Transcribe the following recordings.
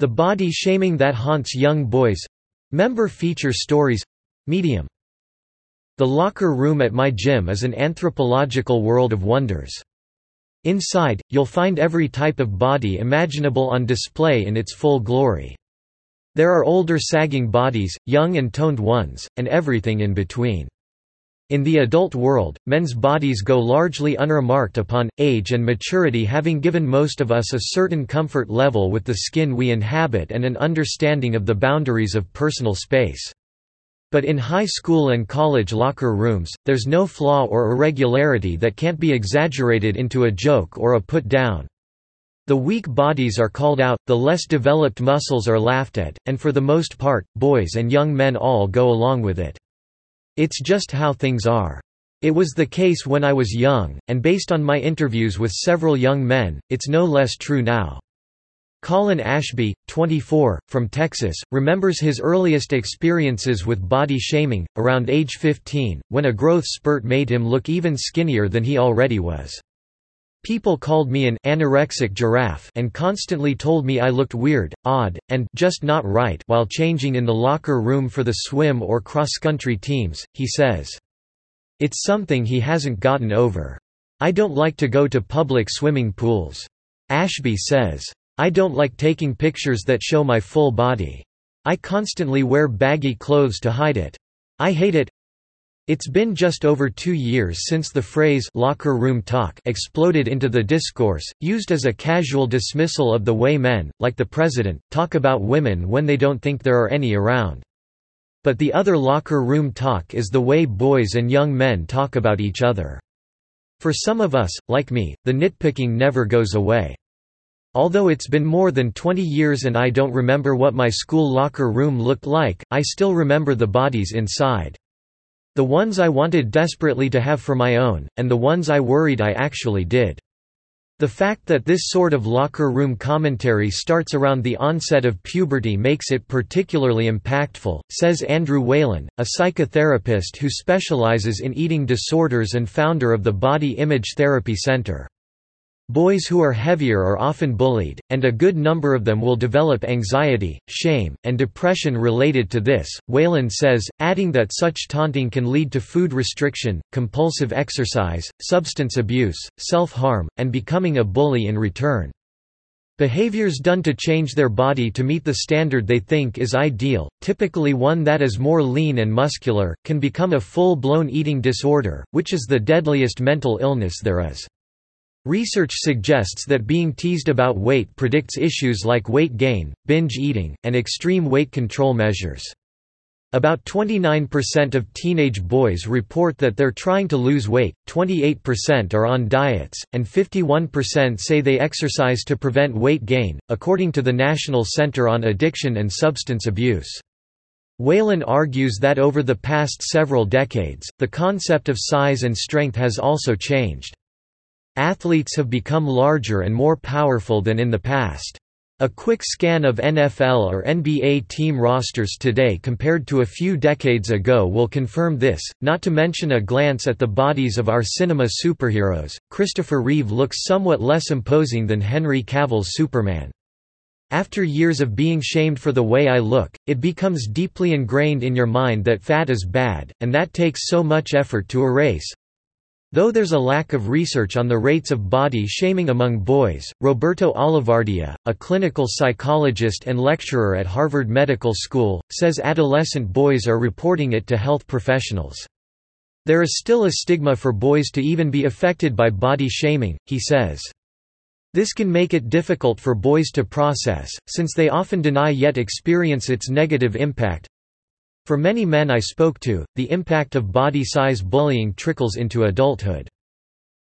The body shaming that haunts young boys member feature stories medium. The locker room at my gym is an anthropological world of wonders. Inside, you'll find every type of body imaginable on display in its full glory. There are older sagging bodies, young and toned ones, and everything in between. In the adult world, men's bodies go largely unremarked upon, age and maturity having given most of us a certain comfort level with the skin we inhabit and an understanding of the boundaries of personal space. But in high school and college locker rooms, there's no flaw or irregularity that can't be exaggerated into a joke or a put down. The weak bodies are called out, the less developed muscles are laughed at, and for the most part, boys and young men all go along with it. It's just how things are. It was the case when I was young, and based on my interviews with several young men, it's no less true now. Colin Ashby, 24, from Texas, remembers his earliest experiences with body shaming, around age 15, when a growth spurt made him look even skinnier than he already was. People called me an anorexic giraffe and constantly told me I looked weird, odd, and just not right while changing in the locker room for the swim or cross-country teams, he says. It's something he hasn't gotten over. I don't like to go to public swimming pools. Ashby says. I don't like taking pictures that show my full body. I constantly wear baggy clothes to hide it. I hate it, it's been just over two years since the phrase locker room talk exploded into the discourse, used as a casual dismissal of the way men, like the president, talk about women when they don't think there are any around. But the other locker room talk is the way boys and young men talk about each other. For some of us, like me, the nitpicking never goes away. Although it's been more than 20 years and I don't remember what my school locker room looked like, I still remember the bodies inside. The ones I wanted desperately to have for my own, and the ones I worried I actually did. The fact that this sort of locker room commentary starts around the onset of puberty makes it particularly impactful, says Andrew Walen, a psychotherapist who specializes in eating disorders and founder of the Body Image Therapy Center. Boys who are heavier are often bullied, and a good number of them will develop anxiety, shame, and depression related to this, Walen says, adding that such taunting can lead to food restriction, compulsive exercise, substance abuse, self-harm, and becoming a bully in return. Behaviors done to change their body to meet the standard they think is ideal, typically one that is more lean and muscular, can become a full-blown eating disorder, which is the deadliest mental illness there is. Research suggests that being teased about weight predicts issues like weight gain, binge eating, and extreme weight control measures. About 29% of teenage boys report that they're trying to lose weight, 28% are on diets, and 51% say they exercise to prevent weight gain, according to the National Center on Addiction and Substance Abuse. Walen argues that over the past several decades, the concept of size and strength has also changed. Athletes have become larger and more powerful than in the past. A quick scan of NFL or NBA team rosters today compared to a few decades ago will confirm this, not to mention a glance at the bodies of our cinema superheroes. Christopher Reeve looks somewhat less imposing than Henry Cavill's Superman. After years of being shamed for the way I look, it becomes deeply ingrained in your mind that fat is bad, and that takes so much effort to erase. Though there's a lack of research on the rates of body shaming among boys, Roberto Olivardia, a clinical psychologist and lecturer at Harvard Medical School, says adolescent boys are reporting it to health professionals. There is still a stigma for boys to even be affected by body shaming, he says. This can make it difficult for boys to process, since they often deny yet experience its negative impact, for many men I spoke to, the impact of body size bullying trickles into adulthood.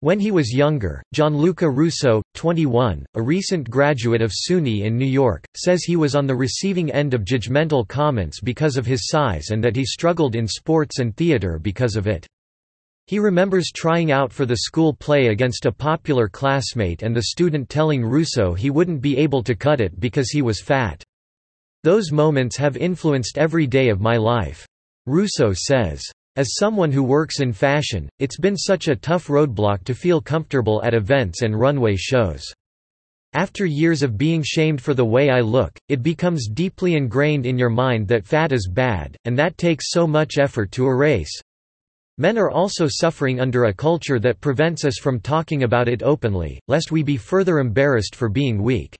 When he was younger, Gianluca Russo, 21, a recent graduate of SUNY in New York, says he was on the receiving end of judgmental comments because of his size and that he struggled in sports and theater because of it. He remembers trying out for the school play against a popular classmate and the student telling Russo he wouldn't be able to cut it because he was fat. Those moments have influenced every day of my life. Russo says. As someone who works in fashion, it's been such a tough roadblock to feel comfortable at events and runway shows. After years of being shamed for the way I look, it becomes deeply ingrained in your mind that fat is bad, and that takes so much effort to erase. Men are also suffering under a culture that prevents us from talking about it openly, lest we be further embarrassed for being weak.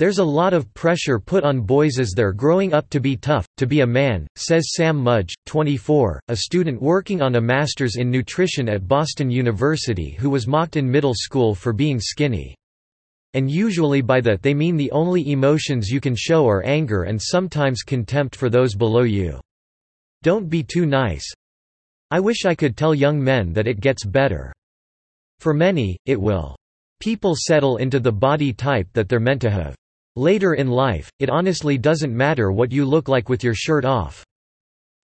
There's a lot of pressure put on boys as they're growing up to be tough, to be a man, says Sam Mudge, 24, a student working on a master's in nutrition at Boston University who was mocked in middle school for being skinny. And usually by that they mean the only emotions you can show are anger and sometimes contempt for those below you. Don't be too nice. I wish I could tell young men that it gets better. For many, it will. People settle into the body type that they're meant to have. Later in life, it honestly doesn't matter what you look like with your shirt off.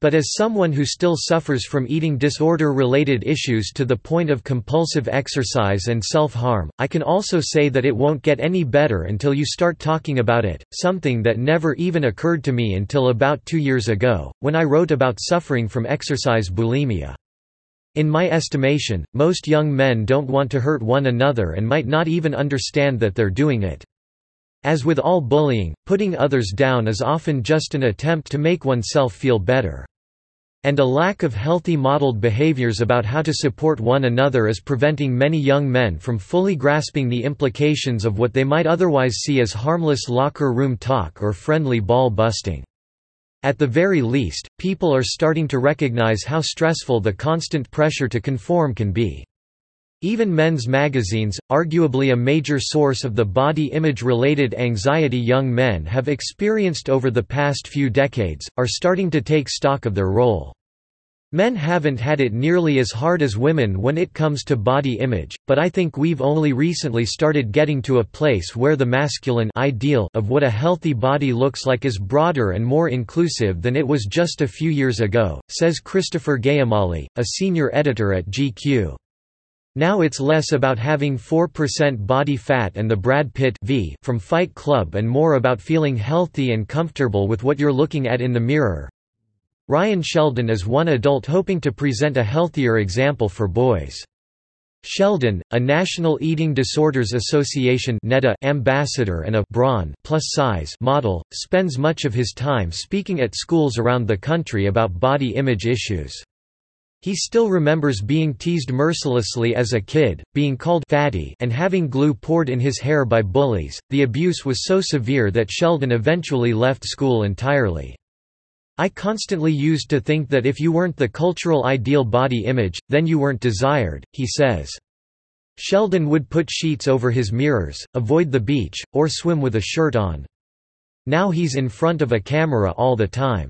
But as someone who still suffers from eating disorder-related issues to the point of compulsive exercise and self-harm, I can also say that it won't get any better until you start talking about it, something that never even occurred to me until about two years ago, when I wrote about suffering from exercise bulimia. In my estimation, most young men don't want to hurt one another and might not even understand that they're doing it. As with all bullying, putting others down is often just an attempt to make oneself feel better. And a lack of healthy modeled behaviors about how to support one another is preventing many young men from fully grasping the implications of what they might otherwise see as harmless locker room talk or friendly ball busting. At the very least, people are starting to recognize how stressful the constant pressure to conform can be. Even men's magazines, arguably a major source of the body image-related anxiety young men have experienced over the past few decades, are starting to take stock of their role. Men haven't had it nearly as hard as women when it comes to body image, but I think we've only recently started getting to a place where the masculine ideal of what a healthy body looks like is broader and more inclusive than it was just a few years ago, says Christopher Gayomali, a senior editor at GQ. Now it's less about having 4% body fat and the Brad Pitt v from Fight Club and more about feeling healthy and comfortable with what you're looking at in the mirror. Ryan Sheldon is one adult hoping to present a healthier example for boys. Sheldon, a National Eating Disorders Association NEDA ambassador and a brawn plus size model, spends much of his time speaking at schools around the country about body image issues. He still remembers being teased mercilessly as a kid, being called fatty and having glue poured in his hair by bullies. The abuse was so severe that Sheldon eventually left school entirely. I constantly used to think that if you weren't the cultural ideal body image, then you weren't desired, he says. Sheldon would put sheets over his mirrors, avoid the beach, or swim with a shirt on. Now he's in front of a camera all the time.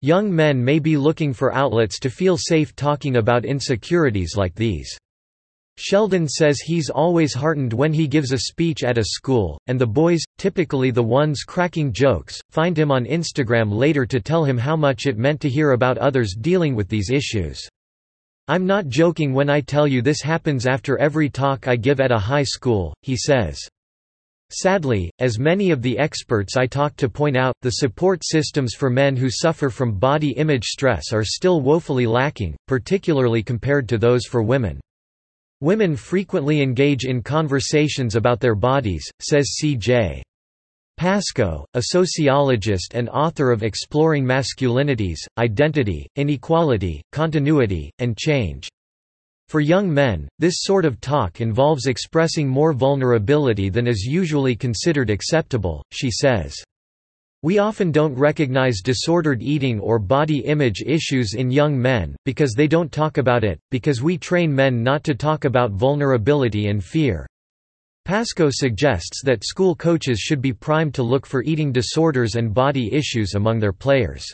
Young men may be looking for outlets to feel safe talking about insecurities like these. Sheldon says he's always heartened when he gives a speech at a school, and the boys, typically the ones cracking jokes, find him on Instagram later to tell him how much it meant to hear about others dealing with these issues. I'm not joking when I tell you this happens after every talk I give at a high school, he says. Sadly, as many of the experts I talk to point out, the support systems for men who suffer from body image stress are still woefully lacking, particularly compared to those for women. Women frequently engage in conversations about their bodies, says C.J. Pascoe, a sociologist and author of Exploring Masculinities, Identity, Inequality, Continuity, and Change. For young men, this sort of talk involves expressing more vulnerability than is usually considered acceptable, she says. We often don't recognize disordered eating or body image issues in young men, because they don't talk about it, because we train men not to talk about vulnerability and fear. Pascoe suggests that school coaches should be primed to look for eating disorders and body issues among their players.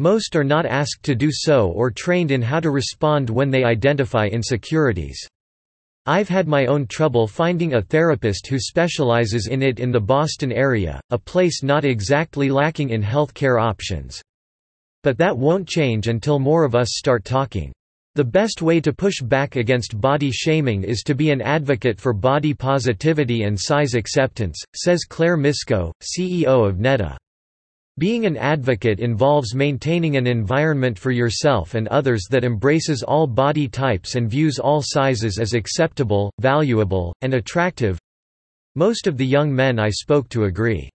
Most are not asked to do so or trained in how to respond when they identify insecurities. I've had my own trouble finding a therapist who specializes in it in the Boston area, a place not exactly lacking in health care options. But that won't change until more of us start talking. The best way to push back against body shaming is to be an advocate for body positivity and size acceptance, says Claire Mysko, CEO of NEDA. Being an advocate involves maintaining an environment for yourself and others that embraces all body types and views all sizes as acceptable, valuable, and attractive. Most of the young men I spoke to agree.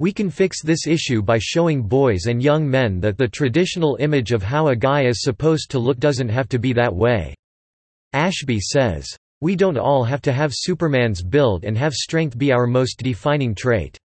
We can fix this issue by showing boys and young men that the traditional image of how a guy is supposed to look doesn't have to be that way. Ashby says, We don't all have to have Superman's build and have strength be our most defining trait.